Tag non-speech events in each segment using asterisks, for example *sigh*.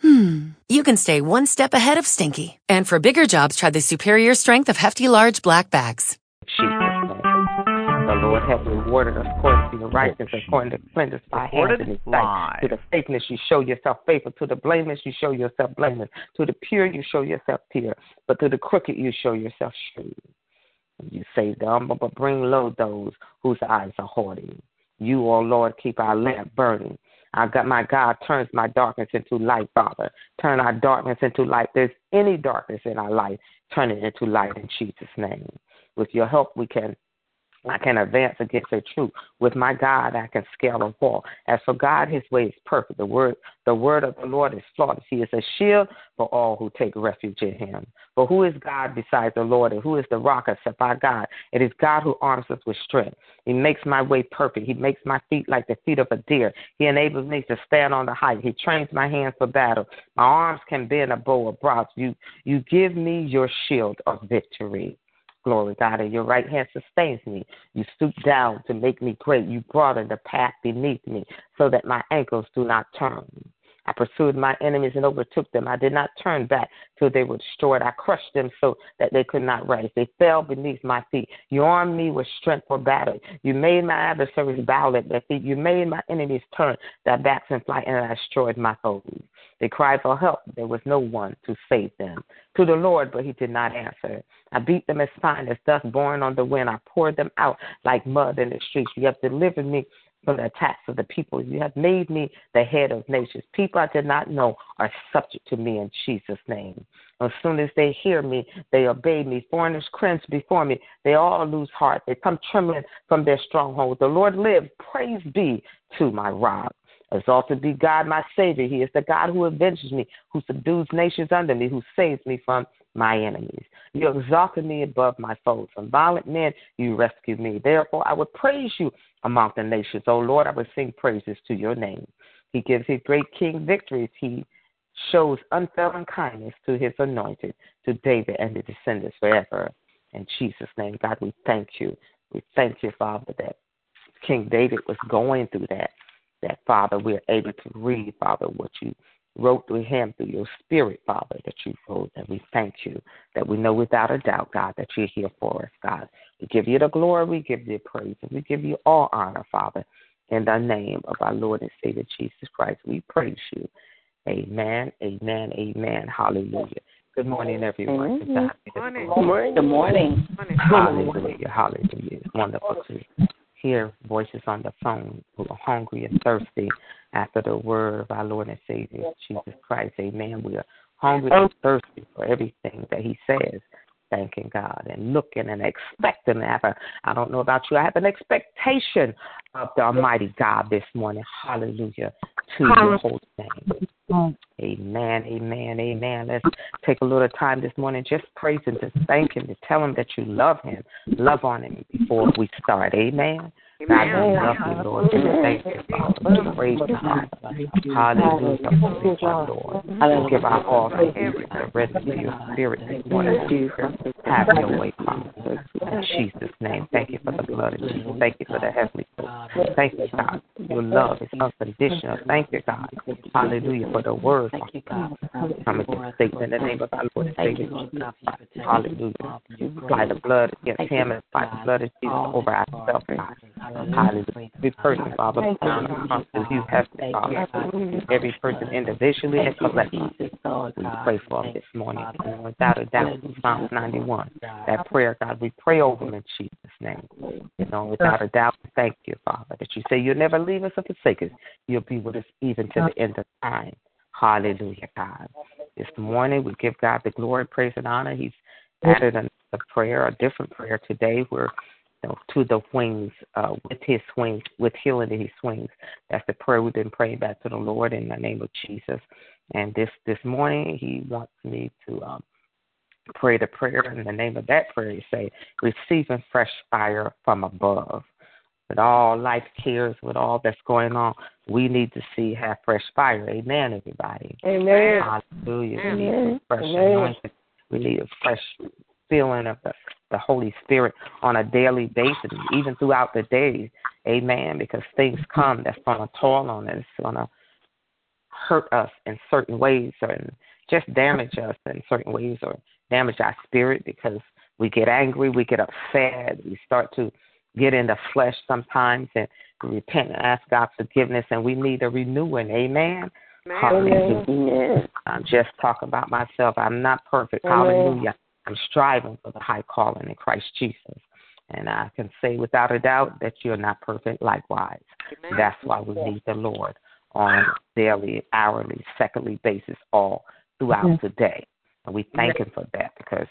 hmm, you can stay one step ahead of stinky. And for bigger jobs, try the superior strength of Hefty Large Black Bags. Jesus' The Lord has rewarded us according to your righteousness, according to splendor by hands in his sight. To the faithfulness you show yourself faithful. To the blameless you show yourself blameless. To the pure you show yourself pure. But to the crooked you show yourself shrewd. You save the humble, but bring low those whose eyes are haughty. You, O oh Lord, keep our lamp burning. Our got my God turns my darkness into light, Father. Turn our darkness into light. There's any darkness in our life, turn it into light in Jesus' name. With your help, we can I can advance against the truth. With my God, I can scale a wall. As for God, His way is perfect. The word, the word of the Lord is flawless. He is a shield for all who take refuge in Him. For who is God besides the Lord, and who is the rock except our God? It is God who arms us with strength. He makes my way perfect. He makes my feet like the feet of a deer. He enables me to stand on the height. He trains my hands for battle. My arms can bend a bow of bronze. You, you give me your shield of victory. Glory, God, and your right hand sustains me. You stoop down to make me great. You broaden the path beneath me so that my ankles do not turn. I pursued my enemies and overtook them. I did not turn back till they were destroyed. I crushed them so that they could not rise. They fell beneath my feet. You armed me with strength for battle. You made my adversaries bow at their feet. You made my enemies turn their backs and fly, and I destroyed my foes. They cried for help. There was no one to save them. To the Lord, but he did not answer. I beat them as fine as dust borne on the wind. I poured them out like mud in the streets. You have delivered me from the attacks of the people. You have made me the head of nations. People I did not know are subject to me in Jesus' name. As soon as they hear me, they obey me. Foreigners cringe before me. They all lose heart. They come trembling from their stronghold. The Lord lives. Praise be to my rock. Exalted be God, my Savior. He is the God who avenges me, who subdues nations under me, who saves me from my enemies. You exalted me above my foes. From violent men you rescued me. Therefore I would praise you among the nations. O Lord, I would sing praises to your name. He gives his great king victories. He shows unfailing kindness to his anointed, to David and the descendants forever. In Jesus' name, God, we thank you. We thank you, Father, that King David was going through that that, Father, we're able to read, Father, what you wrote through him, through your spirit, Father, that you wrote. And we thank you that we know without a doubt, God, that you're here for us, God. We give you the glory, we give you praise, and we give you all honor, Father. In the name of our Lord and Savior Jesus Christ, we praise you. Amen, amen, amen. Hallelujah. Good morning, everyone. Good morning. Good morning. Good morning. Hallelujah. Hallelujah. It's wonderful to hear voices on the phone who are hungry and thirsty after the word of our Lord and Savior Jesus Christ. Amen. We are hungry and thirsty for everything that He says. Thanking God and looking and expecting. After. I, have a, I don't know about you. I have an expectation of the Almighty God this morning. Hallelujah to your holy name. Amen, amen, amen. Let's take a little time this morning, just praise Him, just thank Him, to tell Him that you love Him. Love on Him before we start. Amen. God, we love you, Lord. We thank you, Father. Praise you, Father. Hallelujah. Praise you, Lord. We give our all to you. The rest of your spirit this morning, Have your way, Father. In Jesus' name. Thank you for the blood of Jesus. Thank you for the heavenly food. Thank you, God. Your love is unconditional. Thank you, God. Hallelujah for the word, Father God. Come against Satan in the name of our Lord and Savior. Hallelujah. Apply the blood against him and apply the blood of Jesus over ourselves, God. Hallelujah. Every person, Father, you um, have Father. Every person individually and collectively. We pray for them this morning. And without a doubt, Psalm 91. That prayer, God, we pray over them in Jesus' name. You know, without a doubt, thank you, Father, that you say you'll never leave us or forsake us. You'll be with us even to the end of time. Hallelujah, God. This morning we give God the glory, praise, and honor. He's added a, a prayer, a different prayer today. We're know, to the wings, uh, with his wings, with healing in his wings. That's the prayer we've been praying back to the Lord in the name of Jesus. And this this morning, he wants me to um, pray the prayer in the name of that prayer. You say, receiving fresh fire from above. With all life cares, with all that's going on, we need to see have fresh fire. Amen, everybody. Amen. Hallelujah. Amen. We need fresh Amen. anointing. We need a fresh feeling of the, the Holy Spirit on a daily basis, even throughout the day. Amen. Because things come that's going to toil on us, it's going to hurt us in certain ways, or just damage us in certain ways, or damage our spirit because we get angry, we get upset, we start to get in the flesh sometimes and repent and ask God forgiveness, and we need a renewing. Amen. Amen. Hallelujah. I'm just talking about myself. I'm not perfect. Amen. Hallelujah. I'm striving for the high calling in Christ Jesus. And I can say without a doubt that you're not perfect likewise. Amen. That's why we need the Lord on daily, hourly, secondly basis all throughout the day. And we thank him for that because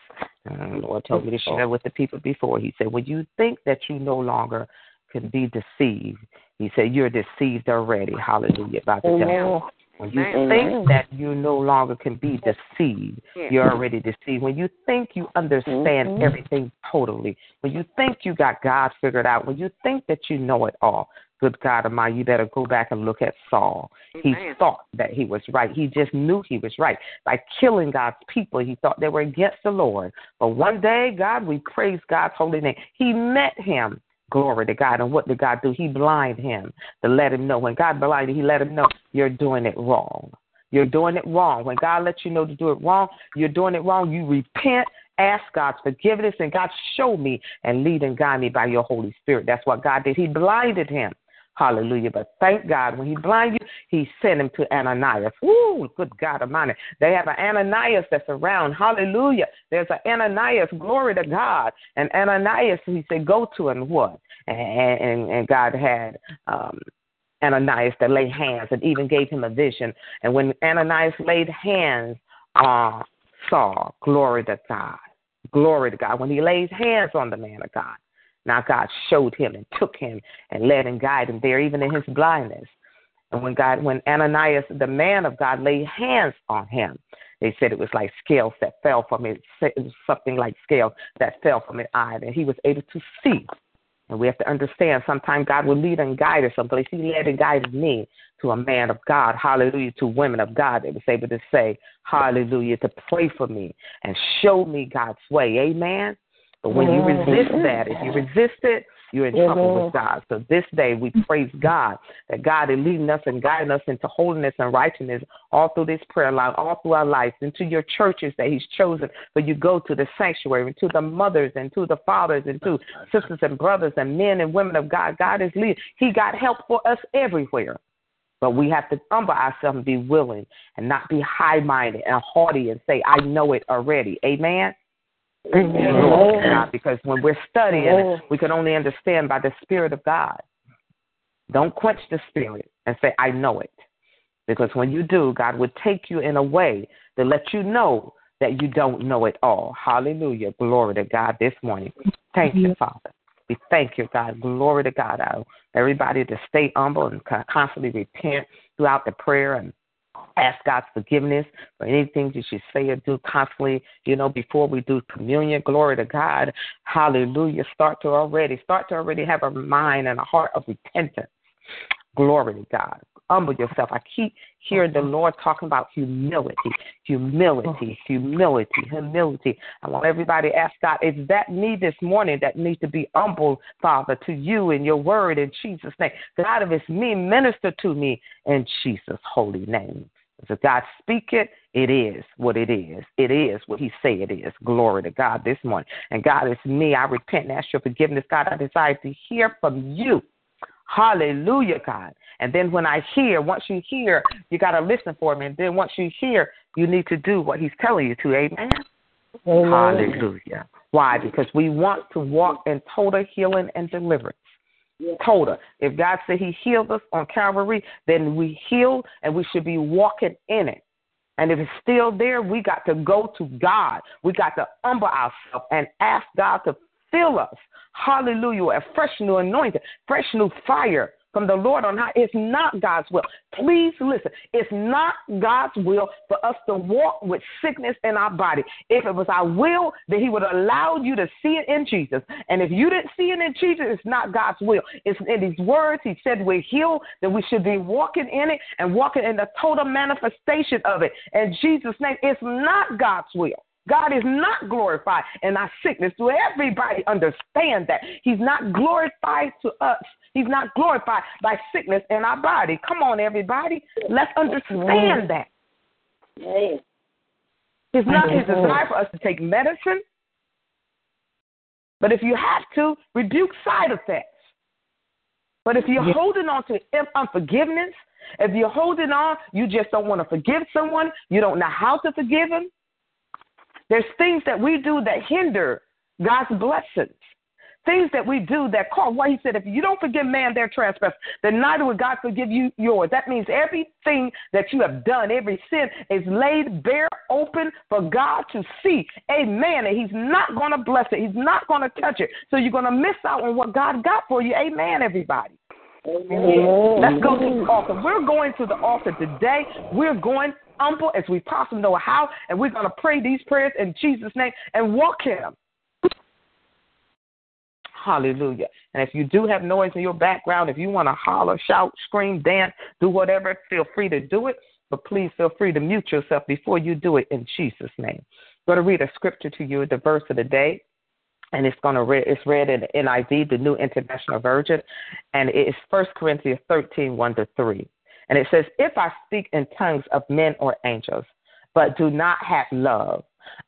uh, the Lord told me to share with the people before. He said, When you think that you no longer can be deceived, he said, You're deceived already. Hallelujah. By the devil. When you Amen. think that you no longer can be deceived, you're already deceived. When you think you understand mm-hmm. everything totally, when you think you got God figured out, when you think that you know it all, good God of mine, you better go back and look at Saul. Amen. He thought that he was right. He just knew he was right. By killing God's people, he thought they were against the Lord. But one day, God, we praise God's holy name. He met him Glory to God. And what did God do? He blinded him to let him know. When God blinded, he let him know you're doing it wrong. You're doing it wrong. When God lets you know to do it wrong, you're doing it wrong. You repent, ask God's forgiveness, and God show me and lead and guide me by your Holy Spirit. That's what God did. He blinded him Hallelujah. But thank God, when he blind you, he sent him to Ananias. Ooh, good God Almighty. They have an Ananias that's around. Hallelujah. There's an Ananias. Glory to God. And Ananias, he said, go to him. What? And, and, and God had um, Ananias to lay hands and even gave him a vision. And when Ananias laid hands on Saul, glory to God. Glory to God. When he lays hands on the man of God, now God showed him and took him and led and guided him there, even in his blindness. And when God, when Ananias, the man of God, laid hands on him, they said it was like scales that fell from was something like scales that fell from his eye, and he was able to see. And we have to understand sometimes God will lead and guide us someplace. He led and guided me to a man of God, hallelujah, to women of God that was able to say, hallelujah, to pray for me and show me God's way. Amen. But when you mm-hmm. resist that, if you resist it, you're in trouble with mm-hmm. God. So this day we praise God that God is leading us and guiding us into holiness and righteousness all through this prayer line, all through our lives, into your churches that He's chosen for you go to the sanctuary, and to the mothers and to the fathers and to sisters and brothers and men and women of God. God is leading. He got help for us everywhere. But we have to humble ourselves and be willing and not be high minded and haughty and say, I know it already. Amen. God, because when we're studying, we can only understand by the Spirit of God. Don't quench the Spirit and say, I know it. Because when you do, God would take you in a way to let you know that you don't know it all. Hallelujah. Glory to God this morning. Thank you, Father. We thank you, God. Glory to God. I, everybody to stay humble and constantly repent throughout the prayer and ask God's forgiveness for anything that you should say or do constantly, you know, before we do communion. Glory to God. Hallelujah. Start to already, start to already have a mind and a heart of repentance. Glory to God humble yourself. I keep hearing the mm-hmm. Lord talking about humility, humility, mm-hmm. humility, humility. I want everybody to ask God, is that me this morning that needs to be humble, Father, to you and your word in Jesus' name? God, if it's me, minister to me in Jesus' holy name. If God speak it, it is what it is. It is what He say it is. Glory to God this morning. And God, it's me. I repent and ask your forgiveness. God, I desire to hear from you. Hallelujah, God. And then when I hear, once you hear, you got to listen for me. And then once you hear, you need to do what he's telling you to. Amen? Amen. Hallelujah. Why? Because we want to walk in total healing and deliverance. Total. If God said he healed us on Calvary, then we heal and we should be walking in it. And if it's still there, we got to go to God. We got to humble ourselves and ask God to fill us. Hallelujah. A fresh new anointing, fresh new fire from the Lord on high. It's not God's will. Please listen. It's not God's will for us to walk with sickness in our body. If it was our will, then He would allow you to see it in Jesus. And if you didn't see it in Jesus, it's not God's will. It's in His words. He said we're healed, that we should be walking in it and walking in the total manifestation of it. In Jesus' name, it's not God's will. God is not glorified in our sickness. Do everybody understand that? He's not glorified to us. He's not glorified by sickness in our body. Come on, everybody. Let's understand that. It's not his desire for us to take medicine. But if you have to, rebuke side effects. But if you're holding on to unforgiveness, if you're holding on, you just don't want to forgive someone, you don't know how to forgive them, there's things that we do that hinder God's blessings. Things that we do that cause. Why he said, if you don't forgive man their trespass, then neither will God forgive you yours. That means everything that you have done, every sin is laid bare open for God to see. Amen. And he's not going to bless it. He's not going to touch it. So you're going to miss out on what God got for you. Amen, everybody. Amen. Let's go to the altar. We're going to the altar today. We're going humble as we possibly know how, and we're going to pray these prayers in Jesus' name and walk Him. Hallelujah. And if you do have noise in your background, if you want to holler, shout, scream, dance, do whatever, feel free to do it. But please feel free to mute yourself before you do it in Jesus' name. I'm going to read a scripture to you, the verse of the day. And it's going to read, it's read in the NIV, the New International Version, and it is 1 Corinthians 13, 1 to 3. And it says, If I speak in tongues of men or angels, but do not have love,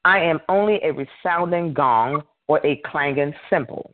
I am only a resounding gong or a clanging cymbal.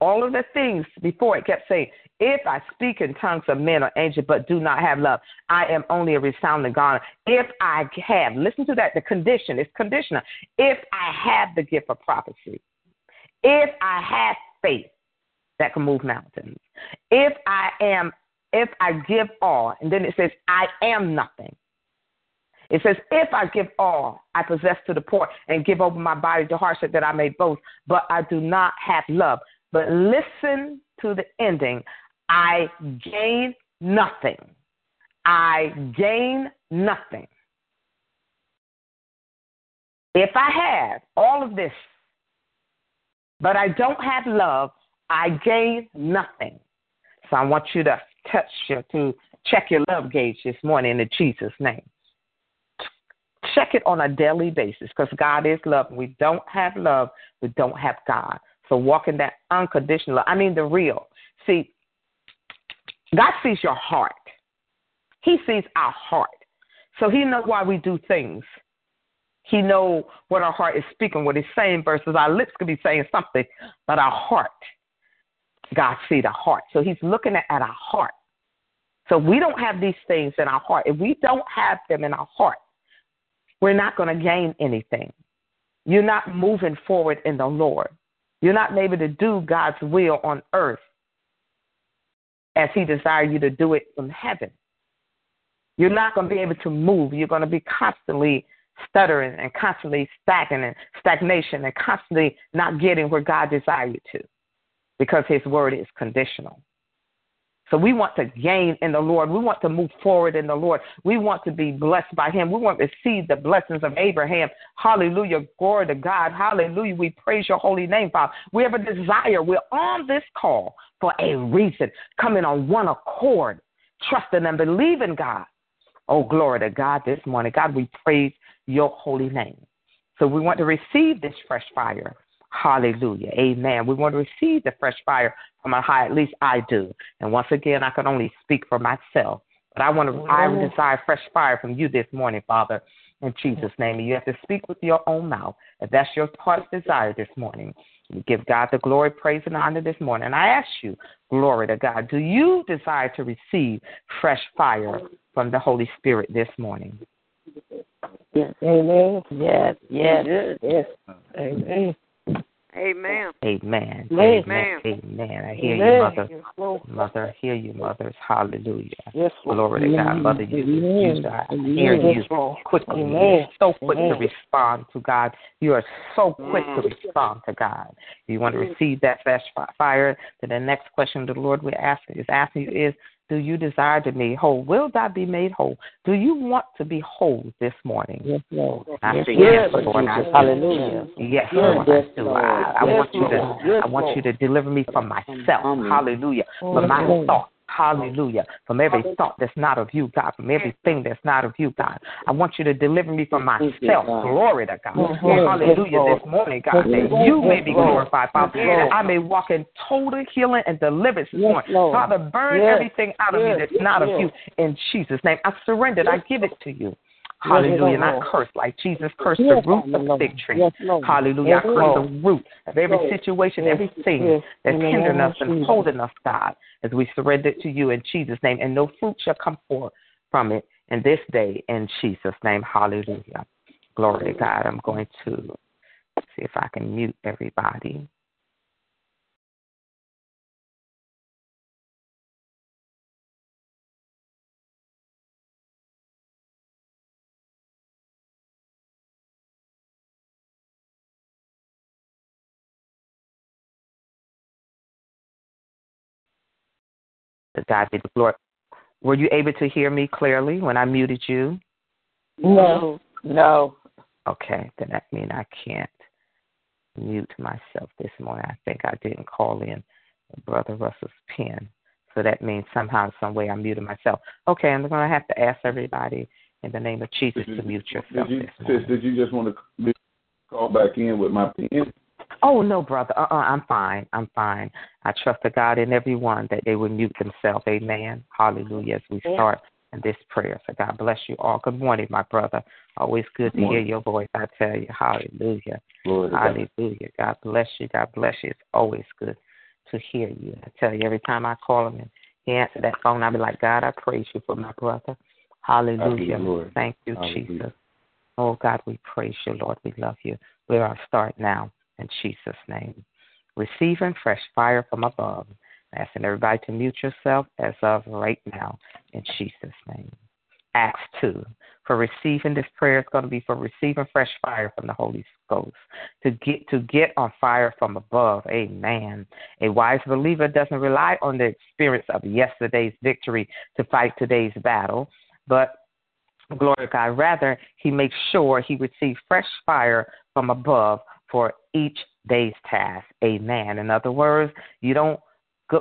all of the things before it kept saying, if I speak in tongues of men or angels, but do not have love, I am only a resounding gong. If I have, listen to that, the condition, it's conditional. If I have the gift of prophecy, if I have faith that can move mountains, if I am, if I give all, and then it says, I am nothing. It says, If I give all I possess to the poor and give over my body to hardship that I may boast, but I do not have love. But listen to the ending. I gain nothing. I gain nothing. If I have all of this, but I don't have love, I gain nothing. So I want you to touch your, to check your love gauge this morning in Jesus' name check it on a daily basis because God is love. We don't have love, we don't have God. So walk in that unconditional I mean the real. See, God sees your heart. He sees our heart. So he knows why we do things. He knows what our heart is speaking, what it's saying versus our lips could be saying something, but our heart, God sees the heart. So he's looking at, at our heart. So we don't have these things in our heart. If we don't have them in our heart, we're not going to gain anything. You're not moving forward in the Lord. You're not able to do God's will on earth as He desires you to do it from heaven. You're not going to be able to move. You're going to be constantly stuttering and constantly stagnating, stagnation and constantly not getting where God desires you to because His word is conditional. So we want to gain in the Lord. We want to move forward in the Lord. We want to be blessed by Him. We want to receive the blessings of Abraham. Hallelujah. Glory to God. Hallelujah. We praise your holy name, Father. We have a desire. We're on this call for a reason, coming on one accord, trusting and believing God. Oh, glory to God this morning. God, we praise your holy name. So we want to receive this fresh fire. Hallelujah. Amen. We want to receive the fresh fire from on high. At least I do. And once again, I can only speak for myself. But I want to, I desire fresh fire from you this morning, Father, in Jesus' name. And you have to speak with your own mouth. If that's your heart's desire this morning, we give God the glory, praise, and honor this morning. And I ask you, glory to God, do you desire to receive fresh fire from the Holy Spirit this morning? Yes. Amen. Yes. Yes. Yes. Amen. Amen. Amen. Amen. Amen. I hear you, mother. Mother, I hear you, mothers. Hallelujah. Yes, Lord. Glory to God. Mother, you use I hear you quickly. You're so quick to respond to God. You are so quick to mm. respond to God. You want to mm. receive that fresh fire. Then the next question the Lord will ask is asking you is do you desire to be whole? Will that be made whole? Do you want to be whole this morning? Yes, Lord. I yes, say yes, yes, Lord. I Hallelujah. Yes, yes, Lord. yes, I. Lord. I, I yes, want you to. Yes, I want you to deliver me from myself. Hallelujah. From my Amen. thoughts. Hallelujah. From every thought that's not of you, God. From everything that's not of you, God. I want you to deliver me from myself. Glory to God. Hallelujah. This morning, God, that you may be glorified, Father. That I may walk in total healing and deliverance this morning. Father, burn everything out of me that's not of you in Jesus' name. I surrender. I give it to you. Hallelujah. And I curse like Jesus cursed the root of fig tree. Hallelujah. I curse the root of every situation, everything that's In hindering us and holding us, God, as we surrender to you in Jesus' name. And no fruit shall come forth from it in this day in Jesus' name. Hallelujah. Glory to God. I'm going to see if I can mute everybody. To God be the glory. Were you able to hear me clearly when I muted you? No. No. Okay, then that means I can't mute myself this morning. I think I didn't call in Brother Russell's pen. So that means somehow, some way I muted myself. Okay, I'm going to have to ask everybody in the name of Jesus to mute yourself Did you, this sis, did you just want to call back in with my pen? Oh no, brother. Uh uh-uh, I'm fine. I'm fine. I trust the God in everyone that they would mute themselves. Amen. Hallelujah. As we start in this prayer. So God bless you all. Good morning, my brother. Always good to hear your voice. I tell you. Hallelujah. To God. Hallelujah. God bless you. God bless you. It's always good to hear you. I tell you, every time I call him and he answered that phone, I'll be like, God, I praise you for my brother. Hallelujah. Thank you, Hallelujah. Jesus. Oh, God, we praise you, Lord. We love you. We're our start now in Jesus' name. Receiving fresh fire from above. Asking everybody to mute yourself as of right now in Jesus' name. Acts 2. For receiving this prayer is going to be for receiving fresh fire from the Holy Ghost. To get to get on fire from above. Amen. A wise believer doesn't rely on the experience of yesterday's victory to fight today's battle, but glory God. Rather, he makes sure he receives fresh fire from above for each day's task. Amen. In other words, you don't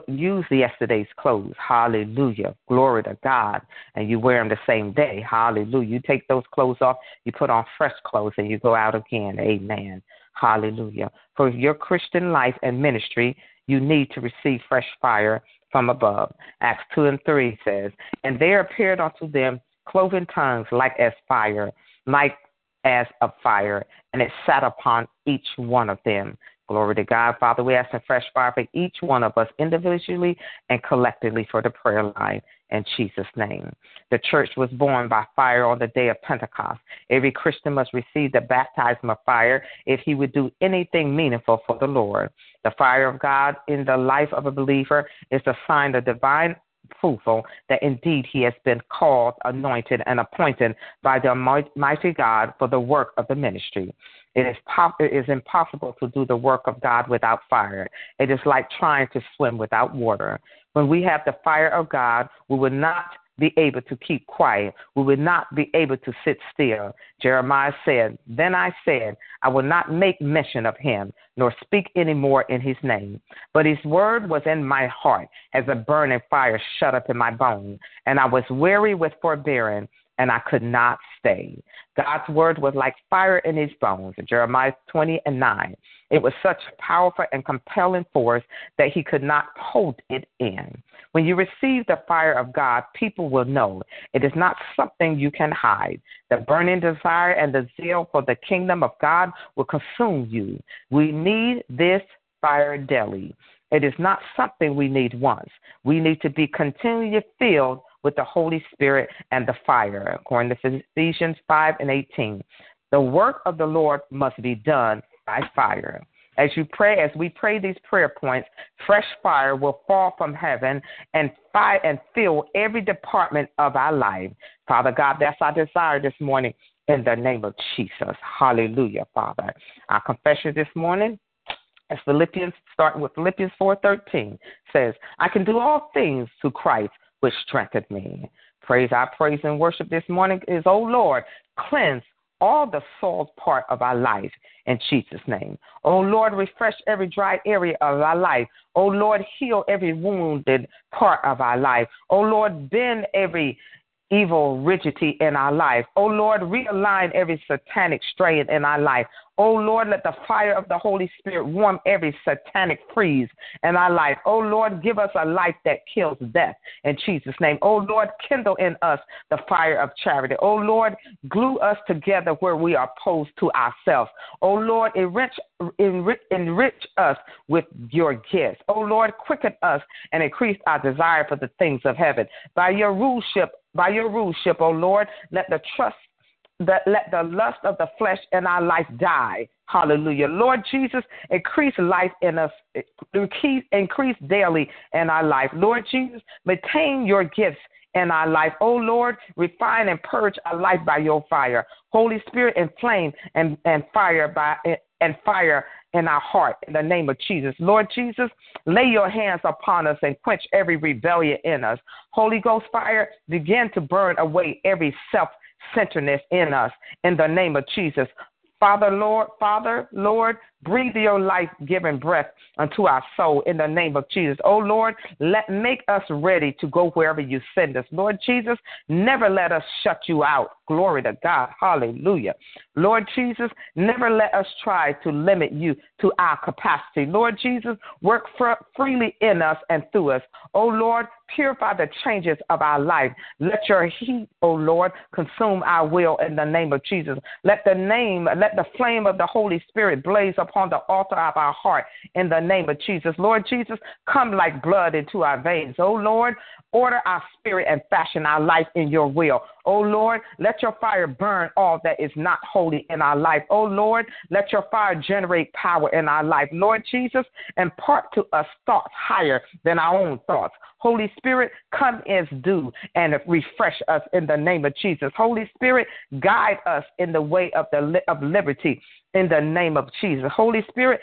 use yesterday's clothes. Hallelujah. Glory to God. And you wear them the same day. Hallelujah. You take those clothes off, you put on fresh clothes, and you go out again. Amen. Hallelujah. For your Christian life and ministry, you need to receive fresh fire from above. Acts 2 and 3 says, And there appeared unto them cloven tongues like as fire, like as of fire, and it sat upon each one of them. Glory to God. Father, we ask for fresh fire for each one of us individually and collectively for the prayer line in Jesus' name. The church was born by fire on the day of Pentecost. Every Christian must receive the baptism of fire if he would do anything meaningful for the Lord. The fire of God in the life of a believer is a sign of divine fruitful that indeed he has been called, anointed, and appointed by the mighty God for the work of the ministry. It is, it is impossible to do the work of God without fire. It is like trying to swim without water. When we have the fire of God, we will not be able to keep quiet. We will not be able to sit still. Jeremiah said, Then I said, I will not make mention of him, nor speak any more in his name. But his word was in my heart as a burning fire shut up in my bones, and I was weary with forbearing, and I could not stay. God's word was like fire in his bones. Jeremiah 20 and 9. It was such a powerful and compelling force that he could not hold it in. When you receive the fire of God, people will know it is not something you can hide. The burning desire and the zeal for the kingdom of God will consume you. We need this fire daily. It is not something we need once. We need to be continually filled with the Holy Spirit and the fire, according to Ephesians 5 and 18. The work of the Lord must be done by fire. As you pray, as we pray these prayer points, fresh fire will fall from heaven and fire and fill every department of our life. Father God, that's our desire this morning in the name of Jesus. Hallelujah, Father. Our confession this morning as Philippians, starting with Philippians 4.13, says, I can do all things through Christ which strengthened me. Praise our praise and worship this morning is, O Lord, cleanse all the soiled part of our life in Jesus' name. Oh Lord, refresh every dry area of our life. Oh Lord, heal every wounded part of our life. Oh Lord, bend every evil rigidity in our life. Oh Lord, realign every satanic strain in our life. Oh Lord, let the fire of the Holy Spirit warm every satanic freeze in our life. Oh Lord, give us a life that kills death in Jesus' name. Oh Lord, kindle in us the fire of charity. Oh Lord, glue us together where we are opposed to ourselves. Oh Lord, enrich, enrich, enrich us with your gifts. Oh Lord, quicken us and increase our desire for the things of heaven. By your ruleship, by your ruleship, oh Lord, let the trust that let the lust of the flesh in our life die. Hallelujah. Lord Jesus, increase life in us, increase, daily in our life. Lord Jesus, maintain your gifts in our life. Oh Lord, refine and purge our life by your fire. Holy Spirit, inflame and, and fire by and fire in our heart in the name of Jesus. Lord Jesus, lay your hands upon us and quench every rebellion in us. Holy Ghost fire, begin to burn away every self centeredness in us in the name of Jesus. Father, Lord, Father, Lord, breathe your life giving breath unto our soul in the name of Jesus. Oh Lord, let make us ready to go wherever you send us. Lord Jesus, never let us shut you out. Glory to God. Hallelujah. Lord Jesus, never let us try to limit you to our capacity. Lord Jesus, work freely in us and through us. Oh Lord, purify the changes of our life. Let your heat, oh Lord, consume our will in the name of Jesus. Let the name, let the flame of the Holy Spirit blaze upon the altar of our heart in the name of Jesus. Lord Jesus, come like blood into our veins. Oh Lord, order our spirit and fashion our life in your will. Oh Lord, let your fire burn all that is not holy in our life. Oh Lord, let your fire generate power in our life. Lord Jesus, impart to us thoughts higher than our own thoughts. Holy Spirit, come as dew and refresh us in the name of Jesus. Holy Spirit, guide us in the way of the of liberty in the name of Jesus. Holy Spirit,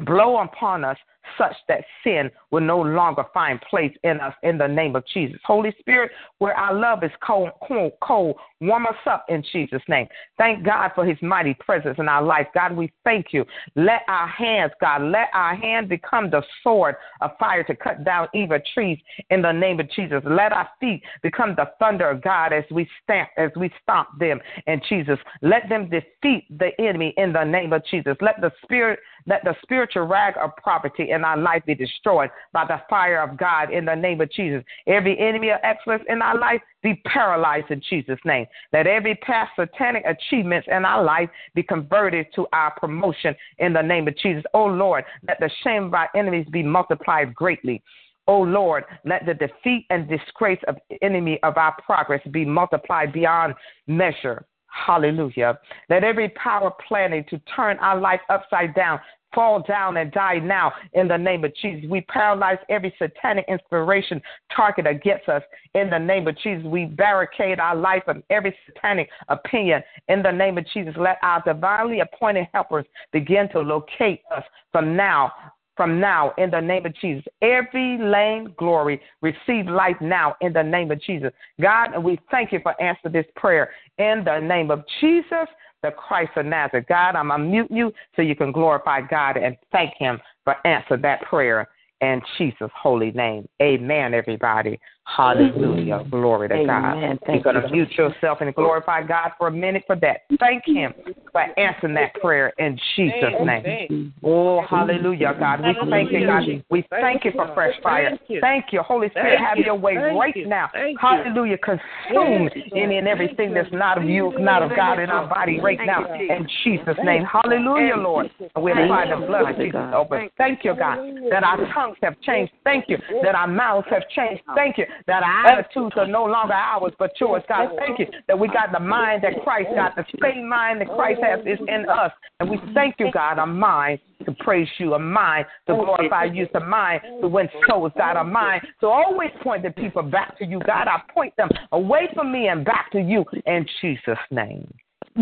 blow upon us such that sin will no longer find place in us in the name of Jesus. Holy Spirit, where our love is cold, cold, cold, warm us up in Jesus' name. Thank God for his mighty presence in our life. God, we thank you. Let our hands, God, let our hand become the sword of fire to cut down evil trees in the name of Jesus. Let our feet become the thunder of God as we stamp, as we stomp them in Jesus. Let them defeat the enemy in the name of Jesus. Let the spirit, let the spiritual rag of property in our life be destroyed by the fire of God in the name of Jesus. Every enemy of excellence in our life be paralyzed in Jesus' name. Let every past satanic achievements in our life be converted to our promotion in the name of Jesus. Oh Lord, let the shame of our enemies be multiplied greatly. Oh Lord, let the defeat and disgrace of enemy of our progress be multiplied beyond measure. Hallelujah. Let every power planning to turn our life upside down fall down and die now in the name of Jesus. We paralyze every satanic inspiration target against us in the name of Jesus. We barricade our life from every satanic opinion in the name of Jesus. Let our divinely appointed helpers begin to locate us from now from now in the name of Jesus. Every lame glory receive life now in the name of Jesus. God, we thank you for answering this prayer in the name of Jesus the Christ of Nazareth. God, I'm going to mute you so you can glorify God and thank Him for answering that prayer in Jesus' holy name. Amen, everybody. Hallelujah. Glory to Amen. God. Thank You're going to mute yourself and glorify God for a minute for that. Thank Him for answering that prayer in Jesus' name. Oh, hallelujah, God. We thank you, God. We thank you for fresh fire. Thank you. Holy Spirit, have your way right now. Hallelujah. Consume any and everything that's not of you, not of God in our body right now in Jesus' name. Hallelujah, Lord. We apply the blood of Jesus over. Thank you, God, that our tongues have changed. Thank you that our mouths have changed. Thank you that our attitudes are no longer ours but yours, God. Thank you that we got the mind that Christ got, the same mind that Christ has is in us. And we thank you, God, a mind to praise you, a mind to glorify you, a mind to win souls, God, a mind to always point the people back to you, God. I point them away from me and back to you in Jesus' name.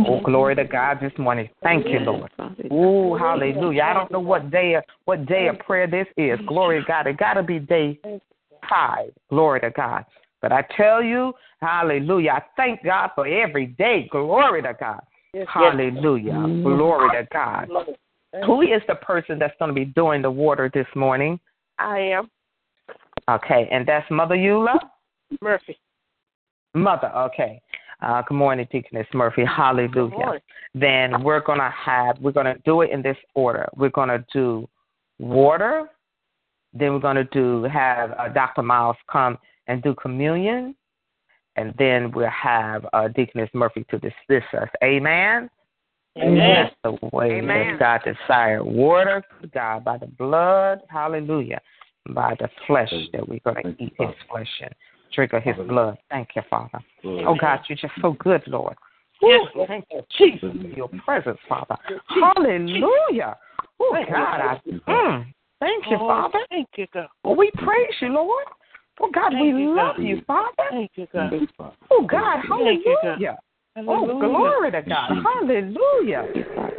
Oh, glory to God this morning. Thank you, Lord. Oh, hallelujah. I don't know what day of, what day of prayer this is. Glory to God. It got to be day five. Glory to God. But I tell you, hallelujah. I thank God for every day. Glory to God. Hallelujah. Glory to God. Who is the person that's going to be doing the water this morning? I am. Okay, and that's Mother Eula? Murphy. Mother, okay. Uh, good morning, Deaconess Murphy. Hallelujah. Then we're going to have, we're going to do it in this order. We're going to do water. Then we're going to do, have uh, Dr. Miles come and do communion. And then we'll have uh, Deaconess Murphy to dismiss us. Amen. Amen. That's the way Amen. that God desired. Water, God, by the blood, hallelujah, by the flesh that we're going to eat his flesh and drink of his blood. Thank you, Father. Oh, God, you're just so good, Lord. Yes. Woo, thank you, Jesus, for your presence, Father. Hallelujah. Oh, God, I, mm, thank you, Father. Thank you, God. Well, we praise you, Lord. Oh, God, we you, love God. you, Father. Thank you, God. Oh, God, Thank you, God. hallelujah. Oh, glory to God. Hallelujah.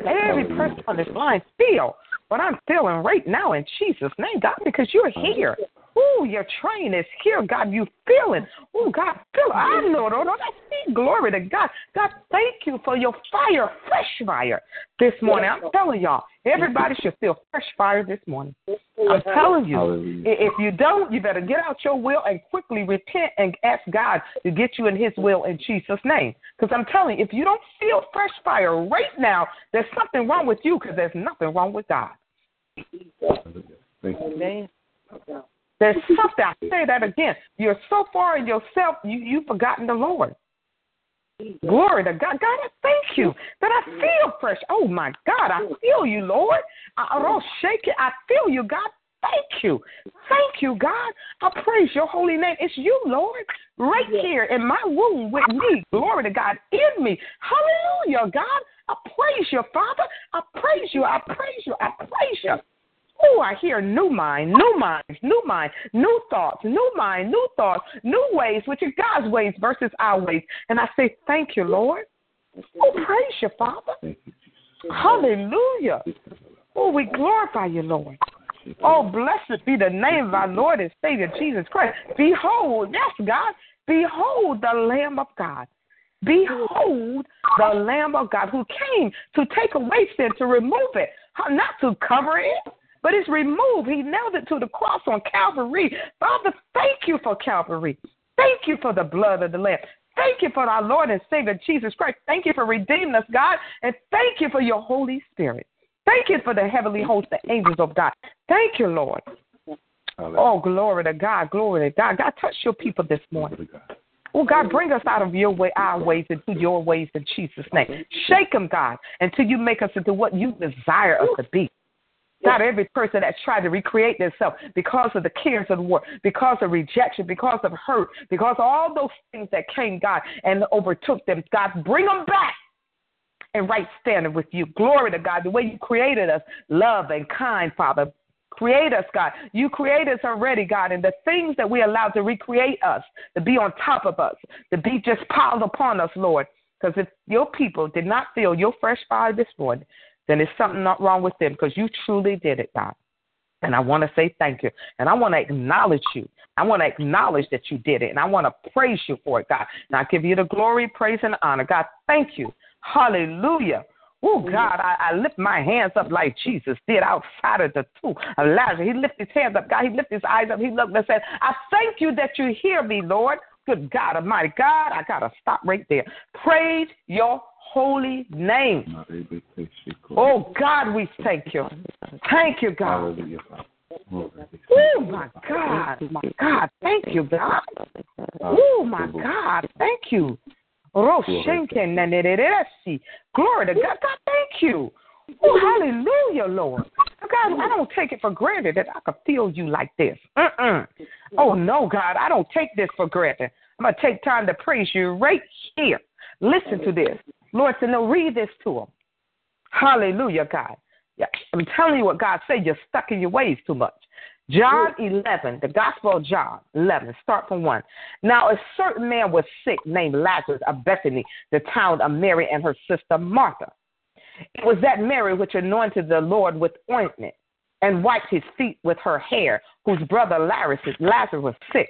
Every person on this line feel what I'm feeling right now in Jesus' name, God, because you're here. Ooh, your train is here, God. You feeling. Ooh, God, feel. I know, ah, no, no, that's me. Glory to God. God, thank you for your fire, fresh fire this morning. I'm telling y'all, everybody should feel fresh fire this morning. I'm telling you. Hallelujah. If you don't, you better get out your will and quickly repent and ask God to get you in His will in Jesus' name. Because I'm telling you, if you don't feel fresh fire right now, there's something wrong with you because there's nothing wrong with God. Thank you. Amen. There's something. I say that again. You're so far in yourself, you you've forgotten the Lord. Glory to God. God, I thank you that I feel fresh. Oh my God, I feel you, Lord. I, I don't shake it. I feel you, God. Thank you. Thank you, God. I praise your holy name. It's you, Lord, right here in my womb with me. Glory to God in me. Hallelujah, God. I praise you, Father. I praise you. I praise you. I praise you. Oh, I hear new mind, new minds, new mind, new thoughts, new mind, new thoughts, new ways, which are God's ways versus our ways. And I say, thank you, Lord. Oh, praise you, Father. Hallelujah. Oh, we glorify you, Lord. Oh, blessed be the name of our Lord and Savior Jesus Christ. Behold, yes, God, behold the Lamb of God. Behold the Lamb of God who came to take away sin, to remove it, not to cover it, but it's removed. He nailed it to the cross on Calvary. Father, thank you for Calvary. Thank you for the blood of the Lamb. Thank you for our Lord and Savior Jesus Christ. Thank you for redeeming us, God. And thank you for your Holy Spirit. Thank you for the heavenly host, the angels of God. Thank you, Lord. Hallelujah. Oh, glory to God. Glory to God. God, touch your people this morning. Oh, God, bring us out of your way, our ways into your ways in Jesus' name. Shake them, God, until you make us into what you desire us to be. God, every person that's tried to recreate themselves because of the cares of the war, because of rejection, because of hurt, because of all those things that came, God, and overtook them, God, bring them back and right standing with you. Glory to God, the way you created us, love and kind, Father. Create us, God. You created us already, God, and the things that we allowed to recreate us, to be on top of us, to be just piled upon us, Lord. Because if your people did not feel your fresh fire this morning, then there's something not wrong with them because you truly did it, God. And I want to say thank you. And I want to acknowledge you. I want to acknowledge that you did it. And I want to praise you for it, God. And I give you the glory, praise, and honor. God, thank you. Hallelujah. Oh, God, I, I lift my hands up like Jesus did outside of the tomb. Elijah, he lifted his hands up. God, he lifted his eyes up. He looked and said, I thank you that you hear me, Lord. Good God Almighty. God, I got to stop right there. Praise your holy name. Oh, God, we thank you. Thank you, God. Oh, my God. My God. Thank you, God. Oh, my God. Thank you. Glory to God. God, thank you. Oh, hallelujah, Lord. God, I don't take it for granted that I could feel you like this. Mm-mm. Oh, no, God, I don't take this for granted. I'm going to take time to praise you right here. Listen to this. Lord said, no, read this to him. Hallelujah, God. Yeah, I'm telling you what God said. You're stuck in your ways too much. John 11, the Gospel of John 11, start from 1. Now, a certain man was sick named Lazarus of Bethany, the town of Mary and her sister Martha. It was that Mary which anointed the Lord with ointment and wiped his feet with her hair, whose brother Lazarus, Lazarus was sick.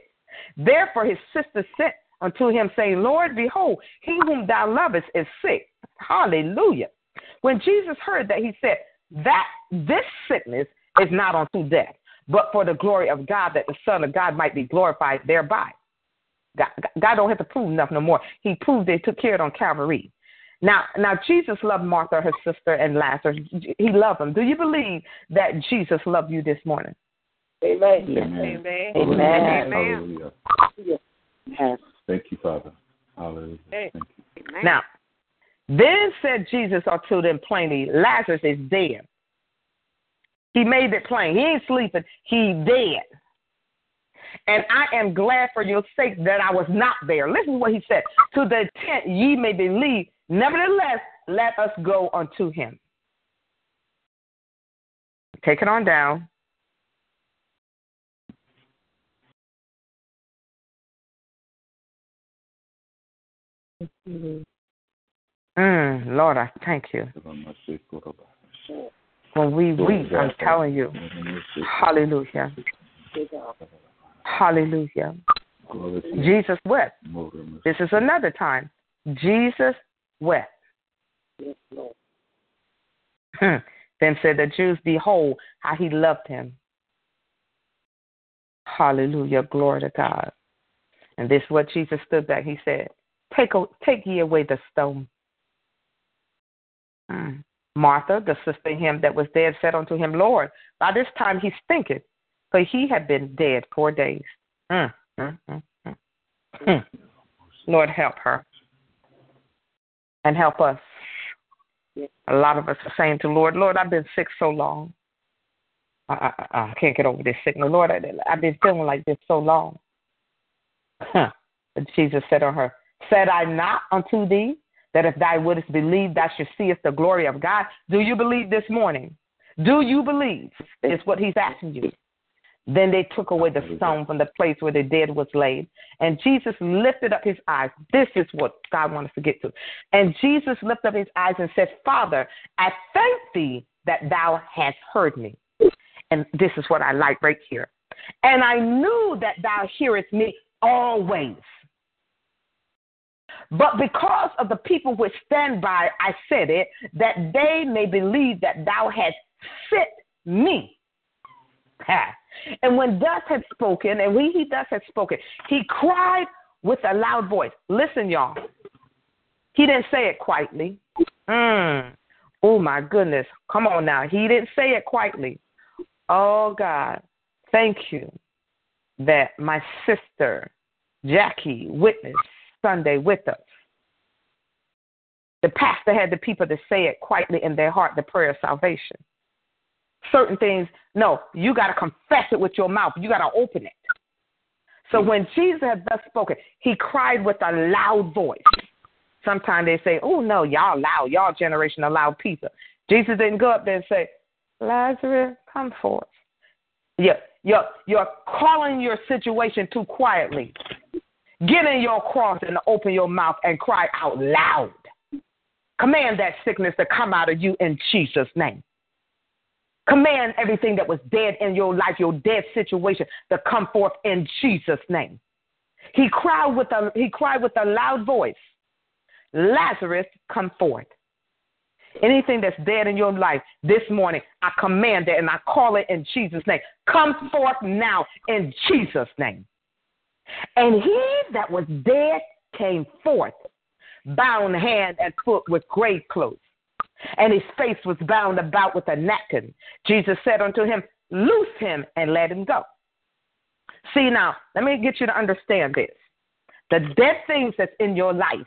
Therefore his sister sent unto him, saying, Lord, behold, he whom thou lovest is sick. Hallelujah. When Jesus heard that, he said, That this sickness is not unto death, but for the glory of God, that the Son of God might be glorified thereby. God, God don't have to prove nothing no more. He proved it, took care of it on Calvary. Now, now Jesus loved Martha, her sister, and Lazarus. He loved them. Do you believe that Jesus loved you this morning? Amen. Amen. Amen. Amen. Hallelujah. Yes. Thank you, Father. Hallelujah. Hey. Thank you. Now, then said Jesus unto them plainly, Lazarus is dead. He made it plain. He ain't sleeping. He dead. And I am glad for your sake that I was not there. Listen to what he said. To the intent ye may believe, nevertheless, let us go unto him. Take it on down. Mm, Lord, I thank you. When we weep, I'm telling you, hallelujah. Hallelujah. Jesus wept. This is another time. Jesus wept. Hmm. Then said the Jews, Behold, how he loved him. Hallelujah. Glory to God. And this is what Jesus stood back. He said, Take, take ye away the stone. Mm. Martha, the sister of him that was dead, said unto him, Lord, by this time he stinketh, for he had been dead four days. Mm, mm, mm, mm. Mm. Lord, help her and help us. A lot of us are saying to Lord, Lord, I've been sick so long. I, I, I can't get over this sickness. Lord, I, I've been feeling like this so long. Huh. *laughs* But Jesus said on her, Said I not unto thee that if thou wouldst believe, thou should seest the glory of God? Do you believe this morning? Do you believe? Is what he's asking you. Then they took away the stone from the place where the dead was laid. And Jesus lifted up his eyes. This is what God wants us to get to. And Jesus lifted up his eyes and said, Father, I thank thee that thou hast heard me. And this is what I like right here. And I knew that thou hearest me always. But because of the people which stand by, I said it, that they may believe that thou hast sent me. And when thus had spoken, and when he thus had spoken, he cried with a loud voice. Listen, y'all. He didn't say it quietly. Mm. Oh, my goodness. Come on now. He didn't say it quietly. Oh, God. Thank you that my sister, Jackie, witnessed Sunday with us. The pastor had the people to say it quietly in their heart, the prayer of salvation. Certain things, no, you got to confess it with your mouth. You got to open it. So when Jesus had thus spoken, he cried with a loud voice. Sometimes they say, oh, no, y'all loud. Y'all generation of loud people. Jesus didn't go up there and say, Lazarus, come forth. You're, you're, you're calling your situation too quietly. Get in your cross and open your mouth and cry out loud. Command that sickness to come out of you in Jesus' name. Command everything that was dead in your life, your dead situation, to come forth in Jesus' name. He cried with a he cried with a loud voice, Lazarus, come forth. Anything that's dead in your life this morning, I command it and I call it in Jesus' name. Come forth now in Jesus' name. And he that was dead came forth, bound hand and foot with grave clothes and his face was bound about with a napkin. Jesus said unto him, Loose him and let him go. See now, let me get you to understand this. The dead things that's in your life,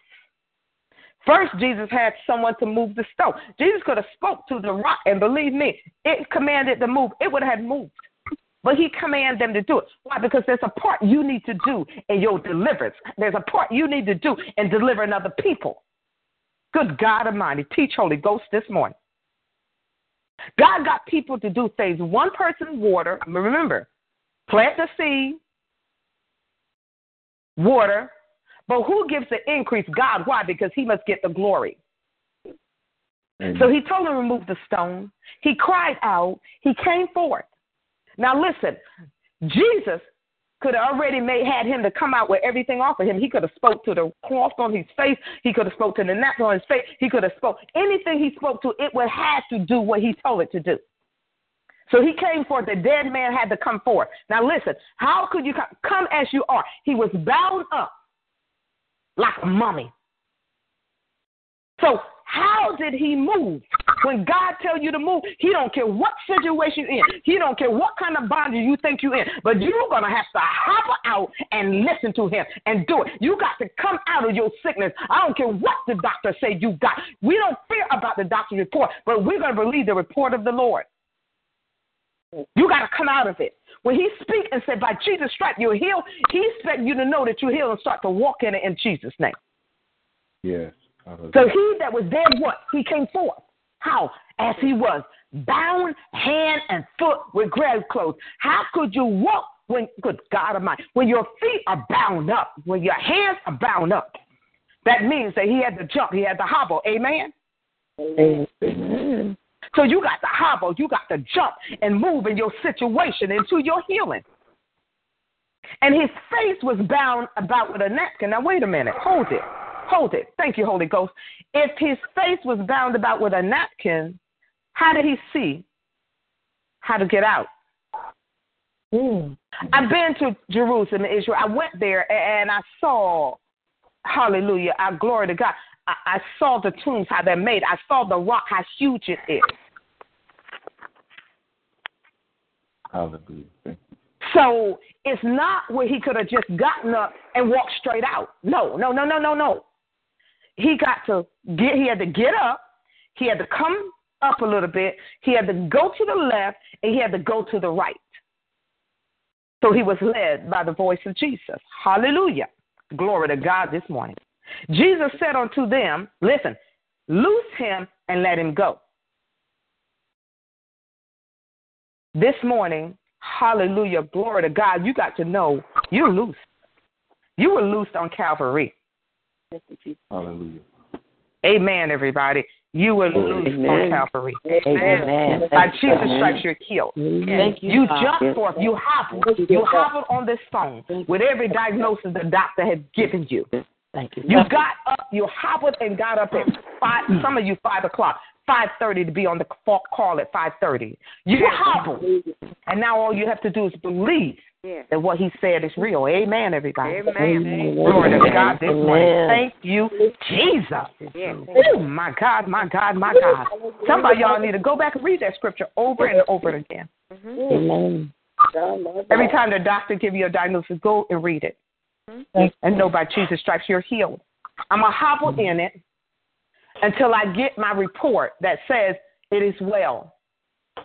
First, Jesus had someone to move the stone. Jesus could have spoke to the rock, and believe me, it commanded to move. It would have moved. But he commanded them to do it. Why? Because there's a part you need to do in your deliverance. There's a part you need to do in delivering other people. Good God Almighty, teach Holy Ghost this morning. God got people to do things. One person water, remember, plant the seed, water, but who gives the increase? God. Why? Because he must get the glory. Amen. So he told him to remove the stone. He cried out. He came forth. Now listen, Jesus could have already made had him to come out with everything off of him. He could have spoke to the cloth on his face. He could have spoke to the napkin on his face. He could have spoke anything he spoke to. It would have to do what he told it to do. So he came forth. The dead man had to come forth. Now listen, how could you come, come as you are? He was bound up like a mummy. So how did he move? When God tell you to move, he don't care what situation you're in. He don't care what kind of bondage you think you're in. But you're going to have to hop out and listen to him and do it. You got to come out of your sickness. I don't care what the doctor say you got. We don't fear about the doctor's report, but we're going to believe the report of the Lord. You got to come out of it. When he speak and say, by Jesus' stripe you're healed, he expect you to know that you're healed and start to walk in it in Jesus' name. Yes. So he that was dead, what? He came forth. How? As he was, bound hand and foot with grave clothes. How could you walk when, good God of mine, when your feet are bound up, when your hands are bound up? That means that he had to jump, he had to hobble. Amen? Amen. So you got to hobble, you got to jump and move in your situation into your healing. And his face was bound about with a napkin. Now, wait a minute. Hold it. Hold it. Thank you, Holy Ghost. If his face was bound about with a napkin, how did he see how to get out? Mm. I've been to Jerusalem, Israel. I went there and I saw, hallelujah, I glory to God. I, I saw the tombs, how they're made. I saw the rock, how huge it is. Hallelujah. So it's not where he could have just gotten up and walked straight out. No, no, no, no, no, no he got to get he had to get up, he had to come up a little bit, he had to go to the left, and he had to go to the right. So he was led by the voice of Jesus. Hallelujah. Glory to God this morning. Jesus said unto them, Listen, loose him and let him go. This morning, hallelujah, glory to God, you got to know you're loose. You were loosed on Calvary. Hallelujah. Amen, everybody. You were loose on Calvary. Amen. By Jesus' stripes, you're healed. Thank you. You jumped forth. You hobbled. You hobbled on this phone with every diagnosis the doctor had given you. Thank you. You got up. You hobbled and got up at five. Some of you five o'clock. 5:30 to be on the call at 5:30. You hobbled, and now all you have to do is believe yeah. that what he said is real. Amen, everybody. Amen. Glory to God this morning. Thank you, Jesus. Yeah. Oh, my God, my God, my God. Some of y'all need to go back and read that scripture over and over again. Mm-hmm. Amen. Every time the doctor give you a diagnosis, go and read it. Mm-hmm. And know by Jesus' stripes you're healed. I'm going to hobble in it until I get my report that says it is well.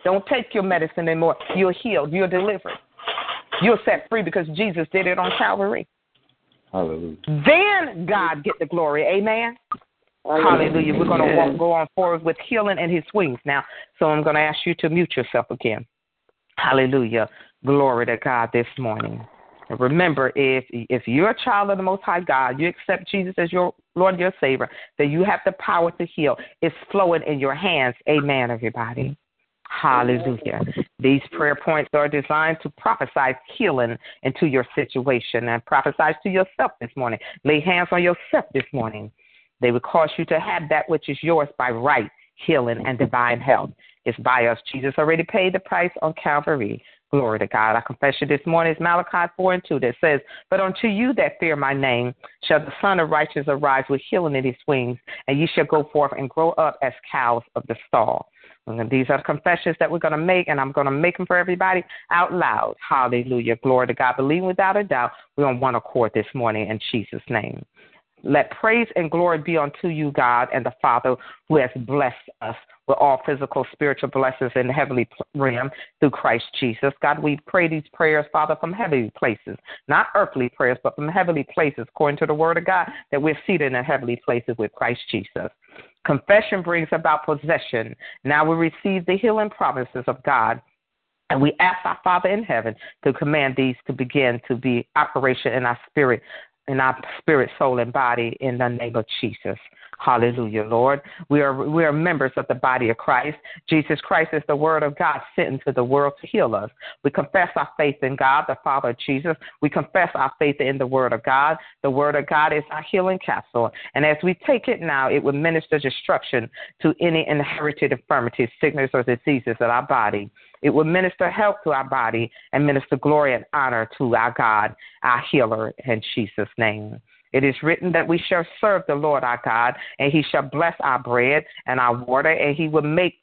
Don't take your medicine anymore. You're healed. You're delivered. You're set free because Jesus did it on Calvary. Hallelujah. Then God get the glory. Amen. Hallelujah. Hallelujah. We're going to walk, go on forward with healing and his wings now. So I'm going to ask you to mute yourself again. Hallelujah. Glory to God this morning. Remember, if if you're a child of the Most High God, you accept Jesus as your Lord, your Savior, that you have the power to heal. It's flowing in your hands. Amen, everybody. Hallelujah. These prayer points are designed to prophesy healing into your situation and prophesy to yourself this morning. Lay hands on yourself this morning. They will cause you to have that which is yours by right, healing, and divine health. It's by us. Jesus already paid the price on Calvary. Glory to God. Our confession this morning is Malachi 4 and 2 that says, But unto you that fear my name shall the Sun of Righteousness arise with healing in his wings, and ye shall go forth and grow up as cows of the stall. And these are the confessions that we're going to make, and I'm going to make them for everybody out loud. Hallelujah. Glory to God. Believe without a doubt, we're on one accord this morning in Jesus' name. Let praise and glory be unto you, God, and the Father who has blessed us with all physical, spiritual blessings in the heavenly realm through Christ Jesus. God, we pray these prayers, Father, from heavenly places, not earthly prayers, but from heavenly places, according to the Word of God, that we're seated in heavenly places with Christ Jesus. Confession brings about possession. Now we receive the healing promises of God. And we ask our Father in heaven to command these to begin to be operation in our spirit in our spirit, soul, and body in the name of Jesus. Hallelujah, Lord. We are we are members of the body of Christ. Jesus Christ is the Word of God sent into the world to heal us. We confess our faith in God, the Father of Jesus. We confess our faith in the Word of God. The Word of God is our healing capsule. And as we take it now, it will minister destruction to any inherited infirmities, sickness, or diseases of our body. It will minister health to our body and minister glory and honor to our God, our healer, in Jesus' name. It is written that we shall serve the Lord our God, and he shall bless our bread and our water, and he will make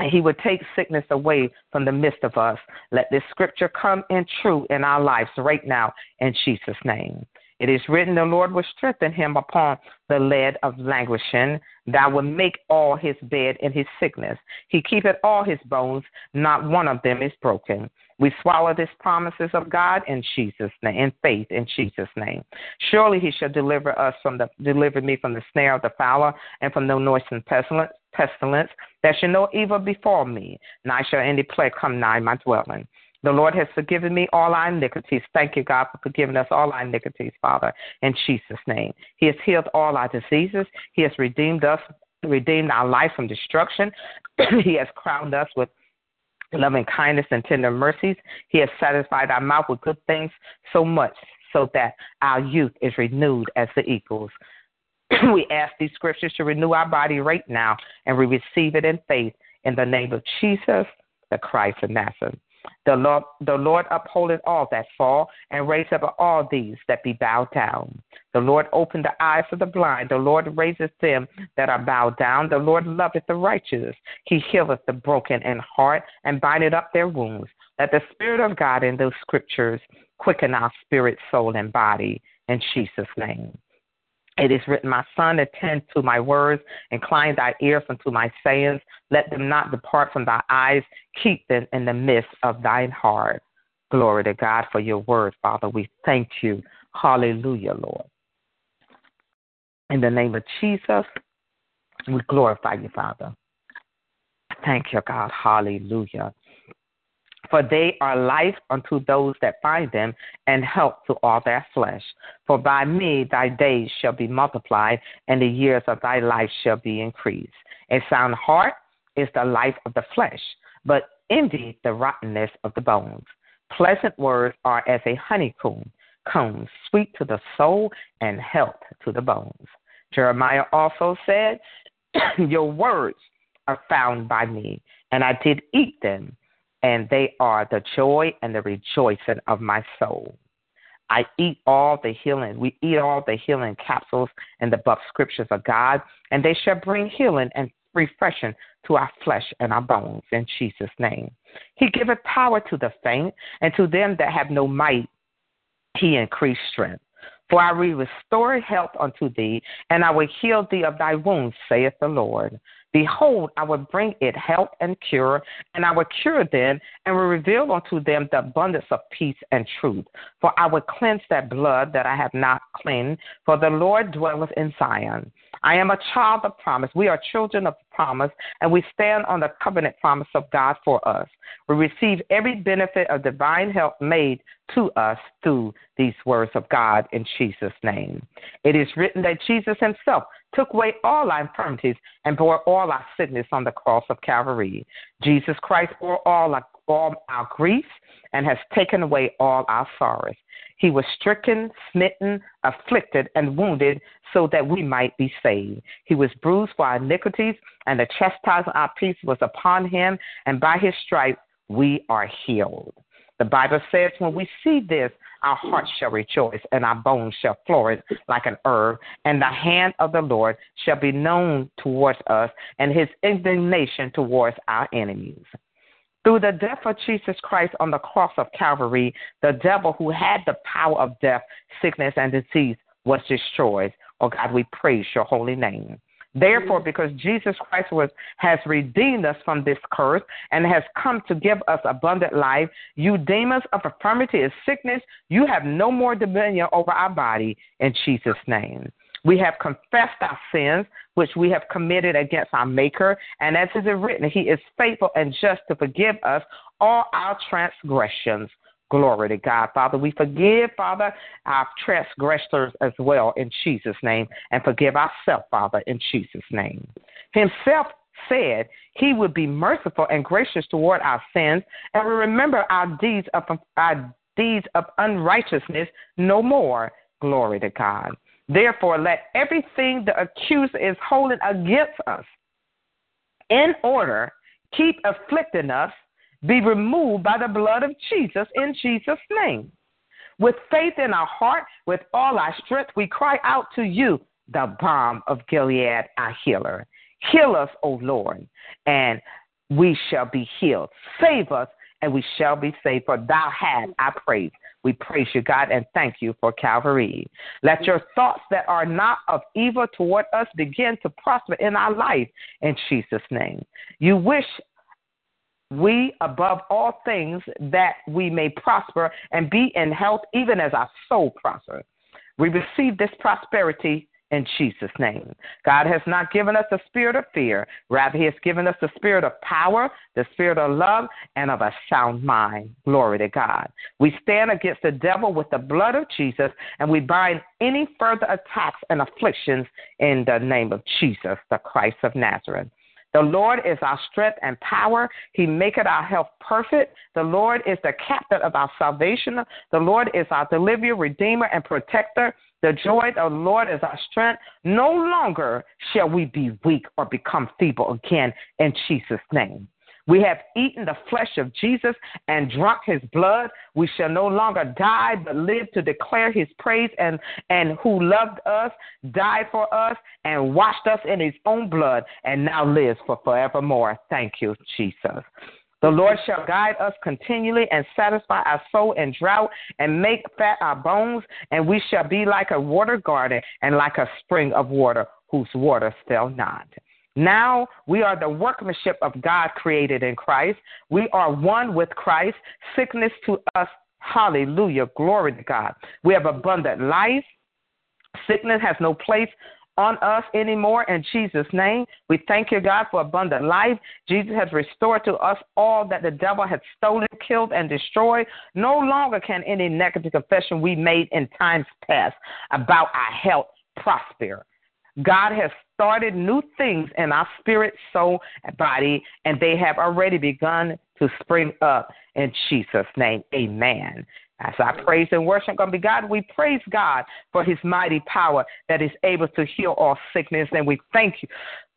and he would take sickness away from the midst of us. Let this scripture come in true in our lives right now in Jesus' name. It is written, The Lord will strengthen him upon the lead of languishing. Thou will make all his bed in his sickness. He keepeth all his bones, not one of them is broken. We swallow these promises of God in Jesus' name, in faith in Jesus' name. Surely he shall deliver us from the deliver me from the snare of the fowler and from the noisome pestilence. Pestilence, that shall no evil befall me, neither shall any plague come nigh my dwelling. The Lord has forgiven me all our iniquities. Thank you, God, for forgiving us all our iniquities, Father, in Jesus' name. He has healed all our diseases. He has redeemed us, redeemed our life from destruction. *clears throat* he has crowned us with loving kindness and tender mercies. He has satisfied our mouth with good things so much so that our youth is renewed as the eagles. *clears throat* we ask these scriptures to renew our body right now, and we receive it in faith in the name of Jesus, the Christ of Nazareth. The Lord, the Lord upholdeth all that fall, and raise up all these that be bowed down. The Lord opened the eyes of the blind. The Lord raiseth them that are bowed down. The Lord loveth the righteous. He healeth the broken in heart, and bindeth up their wounds. Let the Spirit of God in those scriptures quicken our spirit, soul, and body. In Jesus' name. It is written, My son, attend to my words, incline thy ears unto my sayings. Let them not depart from thy eyes. Keep them in the midst of thine heart. Glory to God for your word, Father. We thank you. Hallelujah, Lord. In the name of Jesus, we glorify you, Father. Thank you, God. Hallelujah. For they are life unto those that find them, and health to all their flesh. For by me thy days shall be multiplied, and the years of thy life shall be increased. A sound heart is the life of the flesh, but envy the rottenness of the bones. Pleasant words are as a honeycomb, comb, sweet to the soul and health to the bones. Jeremiah also said, *coughs* Your words are found by me, and I did eat them and they are the joy and the rejoicing of my soul. I eat all the healing. We eat all the healing capsules in the buff scriptures of God, and they shall bring healing and refreshing to our flesh and our bones in Jesus' name. He giveth power to the faint, and to them that have no might, he increased strength. For I will restore health unto thee, and I will heal thee of thy wounds, saith the Lord. Behold, I will bring it health and cure, and I will cure them, and will reveal unto them the abundance of peace and truth. For I will cleanse that blood that I have not cleansed, for the Lord dwelleth in Zion. I am a child of promise. We are children of promise, and we stand on the covenant promise of God for us. We receive every benefit of divine help made to us through these words of God in Jesus' name. It is written that Jesus himself took away all our infirmities and bore all our sickness on the cross of Calvary. Jesus Christ bore all our, all our griefs and has taken away all our sorrows. He was stricken, smitten, afflicted, and wounded so that we might be saved. He was bruised for our iniquities, and the chastisement of our peace was upon him, and by his stripes we are healed. The Bible says, when we see this, our hearts shall rejoice, and our bones shall flourish like an herb, and the hand of the Lord shall be known towards us, and his indignation towards our enemies. Through the death of Jesus Christ on the cross of Calvary, the devil who had the power of death, sickness, and disease was destroyed. Oh God, we praise your holy name. Therefore, because Jesus Christ was, has redeemed us from this curse and has come to give us abundant life, you demons of infirmity and sickness, you have no more dominion over our body in Jesus' name. We have confessed our sins, which we have committed against our Maker, and as is written, He is faithful and just to forgive us all our transgressions. Glory to God. Father, we forgive, Father, our transgressors as well in Jesus' name, and forgive ourselves, Father, in Jesus' name. Himself said he would be merciful and gracious toward our sins, and we remember our deeds of our deeds of unrighteousness no more. Glory to God. Therefore, let everything the accuser is holding against us in order keep afflicting us be removed by the blood of Jesus in Jesus' name. With faith in our heart, with all our strength, we cry out to you, the balm of Gilead, our healer. Heal us, O Lord, and we shall be healed. Save us, and we shall be saved. For thou hast I praise. We praise you, God, and thank you for Calvary. Let your thoughts that are not of evil toward us begin to prosper in our life in Jesus' name. You wish we above all things that we may prosper and be in health even as our soul prospers. We receive this prosperity in Jesus' name. God has not given us a spirit of fear. Rather, He has given us the spirit of power, the spirit of love, and of a sound mind. Glory to God. We stand against the devil with the blood of Jesus, and we bind any further attacks and afflictions in the name of Jesus, the Christ of Nazareth. The Lord is our strength and power. He maketh our health perfect. The Lord is the captain of our salvation. The Lord is our deliverer, redeemer, and protector. The joy of the Lord is our strength. No longer shall we be weak or become feeble again in Jesus' name. We have eaten the flesh of Jesus and drunk his blood. We shall no longer die, but live to declare his praise and, and who loved us, died for us, and washed us in his own blood, and now lives for forevermore. Thank you, Jesus. The Lord shall guide us continually and satisfy our soul in drought and make fat our bones, and we shall be like a water garden and like a spring of water whose water fail not. Now we are the workmanship of God created in Christ. We are one with Christ. Sickness to us, hallelujah, glory to God. We have abundant life. Sickness has no place on us anymore in Jesus' name. We thank you, God, for abundant life. Jesus has restored to us all that the devil had stolen, killed, and destroyed. No longer can any negative confession we made in times past about our health prosper. God has started new things in our spirit, soul, and body, and they have already begun to spring up in Jesus' name. Amen. As I praise and worship God, God, we praise God for his mighty power that is able to heal all sickness. And we thank you,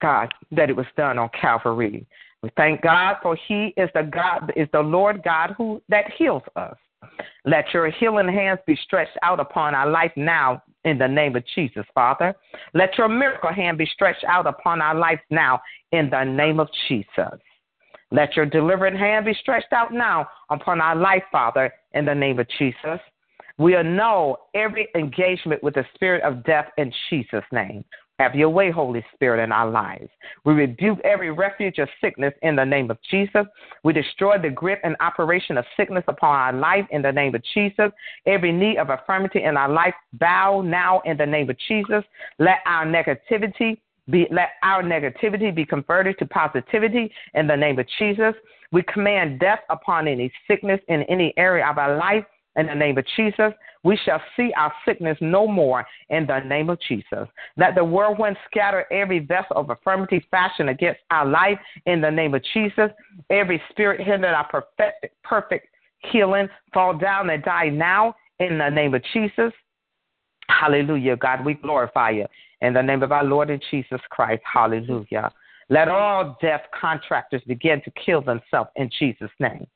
God, that it was done on Calvary. We thank God for he is the God, is the Lord God who that heals us. Let your healing hands be stretched out upon our life now in the name of Jesus, Father. Let your miracle hand be stretched out upon our life now in the name of Jesus. Let your delivering hand be stretched out now upon our life, Father, in the name of Jesus. We annul every engagement with the spirit of death in Jesus' name. Have your way, Holy Spirit, in our lives. We rebuke every refuge of sickness in the name of Jesus. We destroy the grip and operation of sickness upon our life in the name of Jesus. Every need of infirmity in our life bow now in the name of Jesus. Let our negativity be, let our negativity be converted to positivity in the name of Jesus. We command death upon any sickness in any area of our life in the name of Jesus. We shall see our sickness no more in the name of Jesus. Let the whirlwind scatter every vessel of infirmity fashioned against our life in the name of Jesus. Every spirit hindered our perfect, perfect healing fall down and die now in the name of Jesus. Hallelujah, God, we glorify you in the name of our Lord and Jesus Christ. Hallelujah. Let all deaf contractors begin to kill themselves in Jesus' name.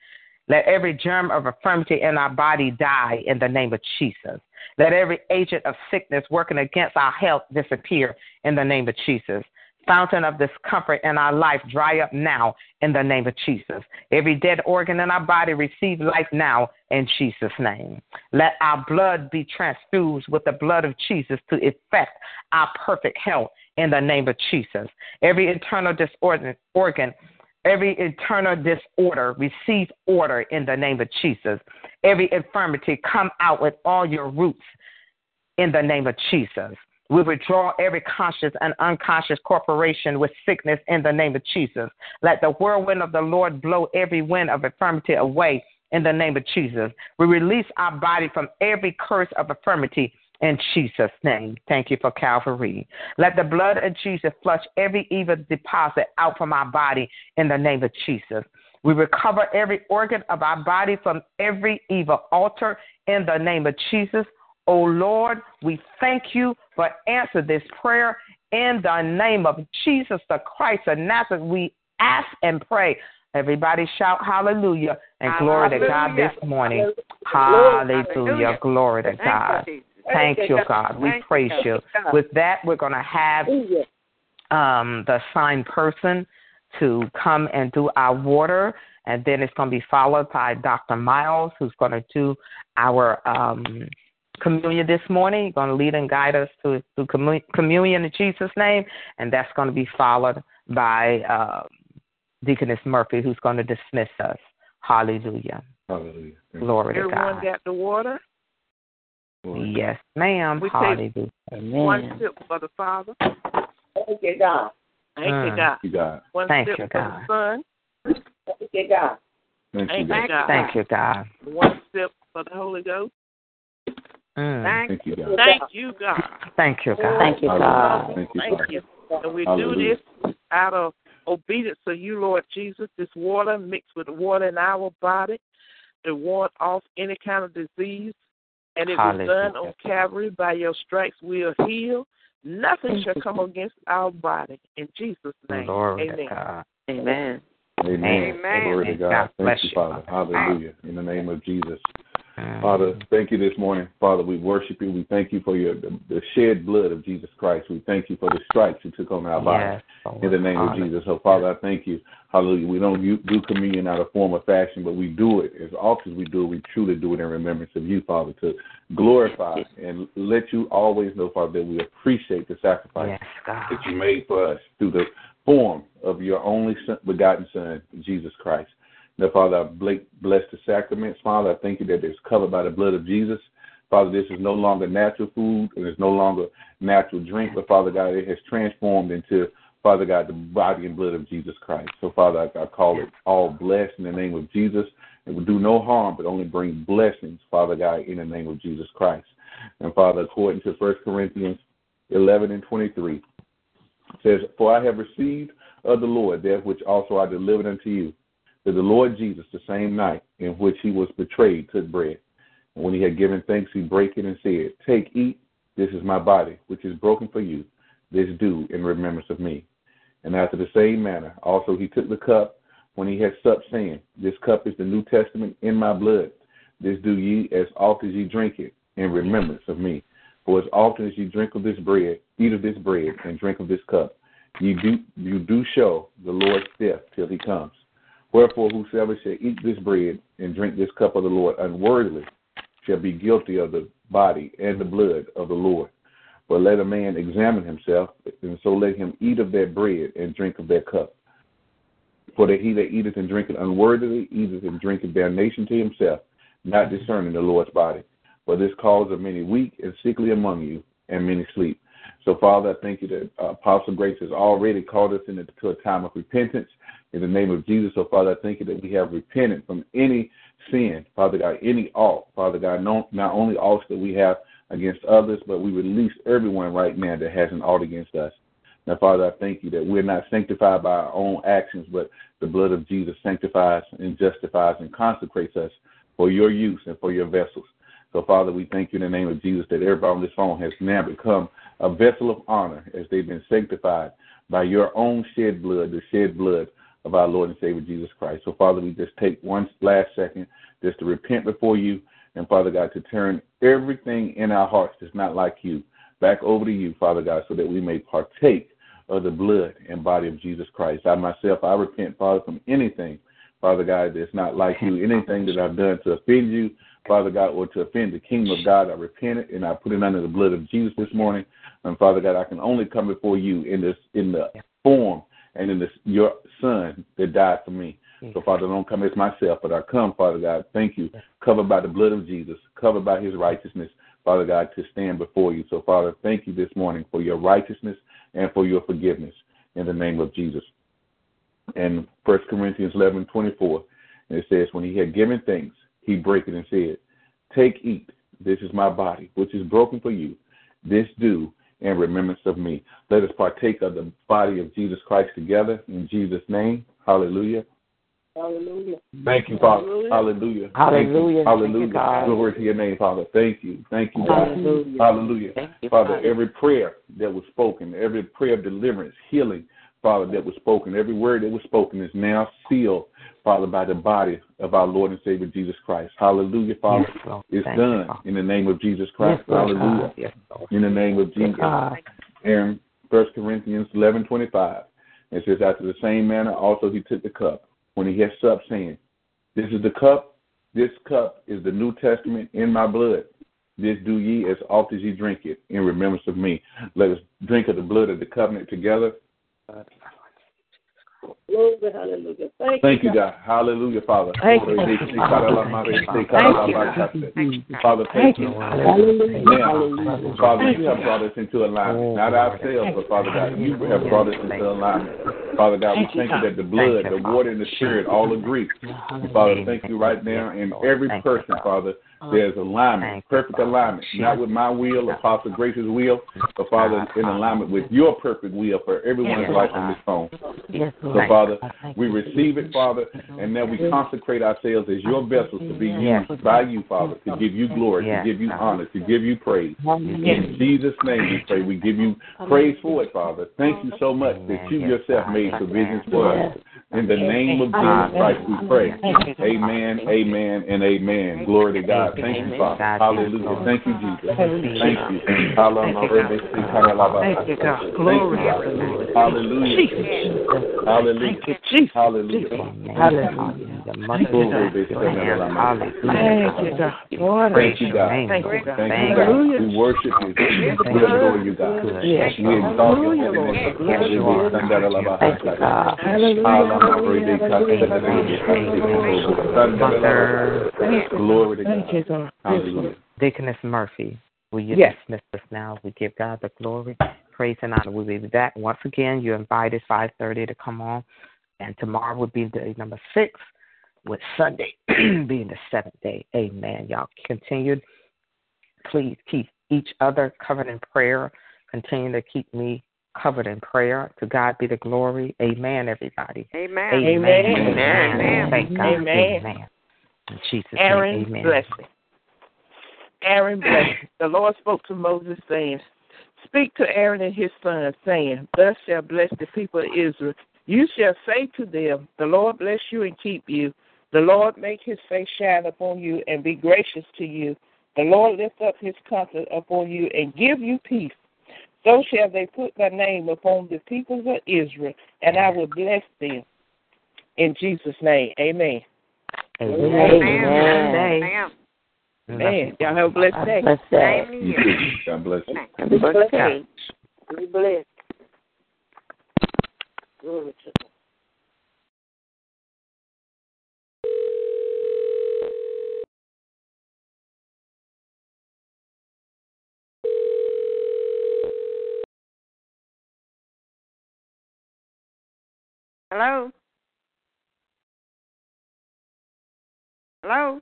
Let every germ of infirmity in our body die in the name of Jesus. Let every agent of sickness working against our health disappear in the name of Jesus. Fountain of discomfort in our life dry up now in the name of Jesus. Every dead organ in our body receive life now in Jesus' name. Let our blood be transfused with the blood of Jesus to effect our perfect health in the name of Jesus. Every internal organ, every internal disorder receive order in the name of Jesus. Every infirmity come out with all your roots in the name of Jesus. We withdraw every conscious and unconscious corporation with sickness in the name of Jesus. Let the whirlwind of the Lord blow every wind of infirmity away in the name of Jesus. We release our body from every curse of infirmity in Jesus' name. Thank you for Calvary. Let the blood of Jesus flush every evil deposit out from our body in the name of Jesus. We recover every organ of our body from every evil altar in the name of Jesus. Oh Lord, we thank you for answer this prayer in the name of Jesus the Christ of Nazareth. We ask and pray. Everybody shout hallelujah and glory hallelujah. to God this morning. Hallelujah. hallelujah. Glory to God. Thank you, God. We praise you. With that, we're going to have um, the signed person to come and do our water, and then it's going to be followed by Dr. Miles, who's going to do our um, communion this morning. You're going to lead and guide us to, to communion in Jesus' name, and that's going to be followed by uh, Deaconess Murphy, who's going to dismiss us. Hallelujah. Hallelujah. Glory Everyone to God. Everyone got the water? Yes, ma'am. We Hallelujah. Amen. One sip for the Father. Thank you, God. Thank mm. you, God. You God. One Thank sip you, for God. the Son. Thank you, God. Thank, Thank you, God. Thank you, God. One sip for the Holy Ghost. Mm. Thank you, God. Thank you, God. Thank you, God. Thank you, God. Thank you, Thank you. And we Hallelujah. do this out of obedience to you, Lord Jesus. This water mixed with the water in our body to ward off any kind of disease. And it was done on Calvary. By your stripes we are healed. Nothing shall come against our body. In Jesus' name. Glory Amen. to God. Amen. Amen. Amen. Glory to God. God Thank bless you, you, Father. Father. Hallelujah. In the name of Jesus. Father, thank you this morning. Father, we worship you. We thank you for your the, the shed blood of Jesus Christ. We thank you for the stripes you took on our body. Yes, In the name of Jesus. So, Father, I thank you. Hallelujah. We don't do communion out of form or fashion, but we do it. As often as we do it, we truly do it in remembrance of you, Father, to glorify and let you always know, Father, that we appreciate the sacrifice Yes, that you made for us through the form of your only son, begotten Son, Jesus Christ. Now, Father, I bless the sacraments. Father, I thank you that it's covered by the blood of Jesus. Father, this is no longer natural food and it's no longer natural drink, but Father God, it has transformed into, Father God, the body and blood of Jesus Christ. So, Father, I, I call it all blessed in the name of Jesus. It will do no harm, but only bring blessings, Father God, in the name of Jesus Christ. And Father, according to 1 Corinthians 11 and 23, it says, For I have received of the Lord that which also I delivered unto you, that the Lord Jesus, the same night in which he was betrayed, took bread. And when he had given thanks, he brake it and said, Take, eat, this is my body, which is broken for you. This do in remembrance of me. And after the same manner, also he took the cup when he had supped, saying, This cup is the New Testament in my blood. This do ye as oft as ye drink it in remembrance of me. For as often as ye drink of this bread, eat of this bread, and drink of this cup, ye do you do show the Lord's death till he comes. Wherefore whosoever shall eat this bread and drink this cup of the Lord unworthily shall be guilty of the body and the blood of the Lord. But let a man examine himself, and so let him eat of that bread and drink of that cup. For that he that eateth and drinketh unworthily eateth and drinketh damnation to himself, not discerning the Lord's body. For this cause of many weak and sickly among you, and many sleep. So, Father, I thank you that uh, Apostle Grace has already called us into a time of repentance in the name of Jesus. So, Father, I thank you that we have repented from any sin, Father God, any alt, Father God, not only alts that we have against others, but we release everyone right now that has an alt against us. Now, Father, I thank you that we're not sanctified by our own actions, but the blood of Jesus sanctifies and justifies and consecrates us for your use and for your vessels. So, Father, we thank you in the name of Jesus that everybody on this phone has now become a vessel of honor as they've been sanctified by your own shed blood, the shed blood of our Lord and Savior Jesus Christ. So, Father, we just take one last second just to repent before you and, Father God, to turn everything in our hearts that's not like you back over to you, Father God, so that we may partake of the blood and body of Jesus Christ. I myself, I repent, Father, from anything, Father God, that's not like you. Anything that I've done to offend you, Father God, or to offend the kingdom of God, I repent it and I put it under the blood of Jesus this morning. And Father God, I can only come before you in this in the form and in this your son that died for me. So mm-hmm. Father, don't come as myself, but I come, Father God, thank you, covered by the blood of Jesus, covered by his righteousness, Father God, to stand before you. So Father, thank you this morning for your righteousness and for your forgiveness in the name of Jesus. And First Corinthians eleven twenty four, it says, When he had given thanks, he brake it and said, Take, eat, this is my body, which is broken for you. This do in remembrance of me. Let us partake of the body of Jesus Christ together in Jesus' name. Hallelujah. Hallelujah. Thank you, Father. Hallelujah. Hallelujah. Hallelujah. God. Glory to your name, Father. Thank you. Thank you, God. Hallelujah. Hallelujah. Thank you, Father, Father. every prayer that was spoken, every prayer of deliverance, healing, Father, that was spoken, every word that was spoken is now sealed, Father, by the body of our Lord and Savior Jesus Christ. Hallelujah, Father. Yes, Lord. It's Thank you, done Father. in the name of Jesus Christ. Ah, yes, Hallelujah. Yes, In the name of Jesus. And First Corinthians eleven twenty five. It says, After the same manner also he took the cup when he had supped, saying, This is the cup, this cup is the New Testament in my blood. This do ye as oft as ye drink it in remembrance of me. Let us drink of the blood of the covenant together. Glory, hallelujah. Thank, Thank you, God. Hallelujah, Father. Thank you. Father, thank you. Hallelujah. Now, Hallelujah. Father, you have brought us into alignment. Not ourselves, but Father God, you have brought us into alignment. Father God, we thank you that the blood, the water, and the spirit all agree. Father, thank you right now. And every person, Father, there's alignment, perfect alignment. Not with my will, Apostle Grace's will, but Father, in alignment with your perfect will for everyone's life on this phone. Yes, So, Lord. Father, we receive it, Father, and now we consecrate ourselves as your vessels to be used by you, Father, to give you glory, to give you honor, to give you praise. In Jesus' name we pray. We give you praise for it, Father. Thank you so much that you yourself made provisions for us. In the name of Jesus Christ we pray. Amen, amen, and amen. Glory to God. Thank you, Father. Hallelujah. Thank you, Jesus. Thank you. Hallelujah. Thank you, God. Glory. Hallelujah. Hallelujah. You. Hallelujah. Hallelujah. Thank you, God. of the Lamb. Hallelujah. Thank you, God. Thank you, God. Thank you, God. Thank you, Hallelujah. God. We worship you. We adore you, God. We exalt your Hallelujah, holy Lord. name. Yes, Lord. Thank you, God. Glory to God. Hallelujah. Deaconess Murphy, will you Yes. dismiss us now? We give God the glory, praise, and honor. We'll be back once again. You're invited 5:30 to come on, and tomorrow will be day number six, with Sunday *clears throat* being the seventh day. Amen. Y'all continue. Please keep each other covered in prayer. Continue to keep me covered in prayer. To God be the glory. Amen. Everybody. Amen. Amen. Amen. Amen. Thank God. Amen. Amen. In Jesus' Aaron name. Amen. blessing. Aaron blessing. *clears throat* The Lord spoke to Moses saying, Speak to Aaron and his sons, saying, Thus shall bless the people of Israel. You shall say to them, The Lord bless you and keep you. The Lord make his face shine upon you and be gracious to you. The Lord lift up his countenance upon you and give you peace. So shall they put my name upon the peoples of Israel, and I will bless them. In Jesus' name, amen. Amen. Amen. Amen. Man, y'all have a blessed day. Bless that. Same to You you. too. God bless you. Be blessed. Be blessed. Glory to God. Hello? Hello?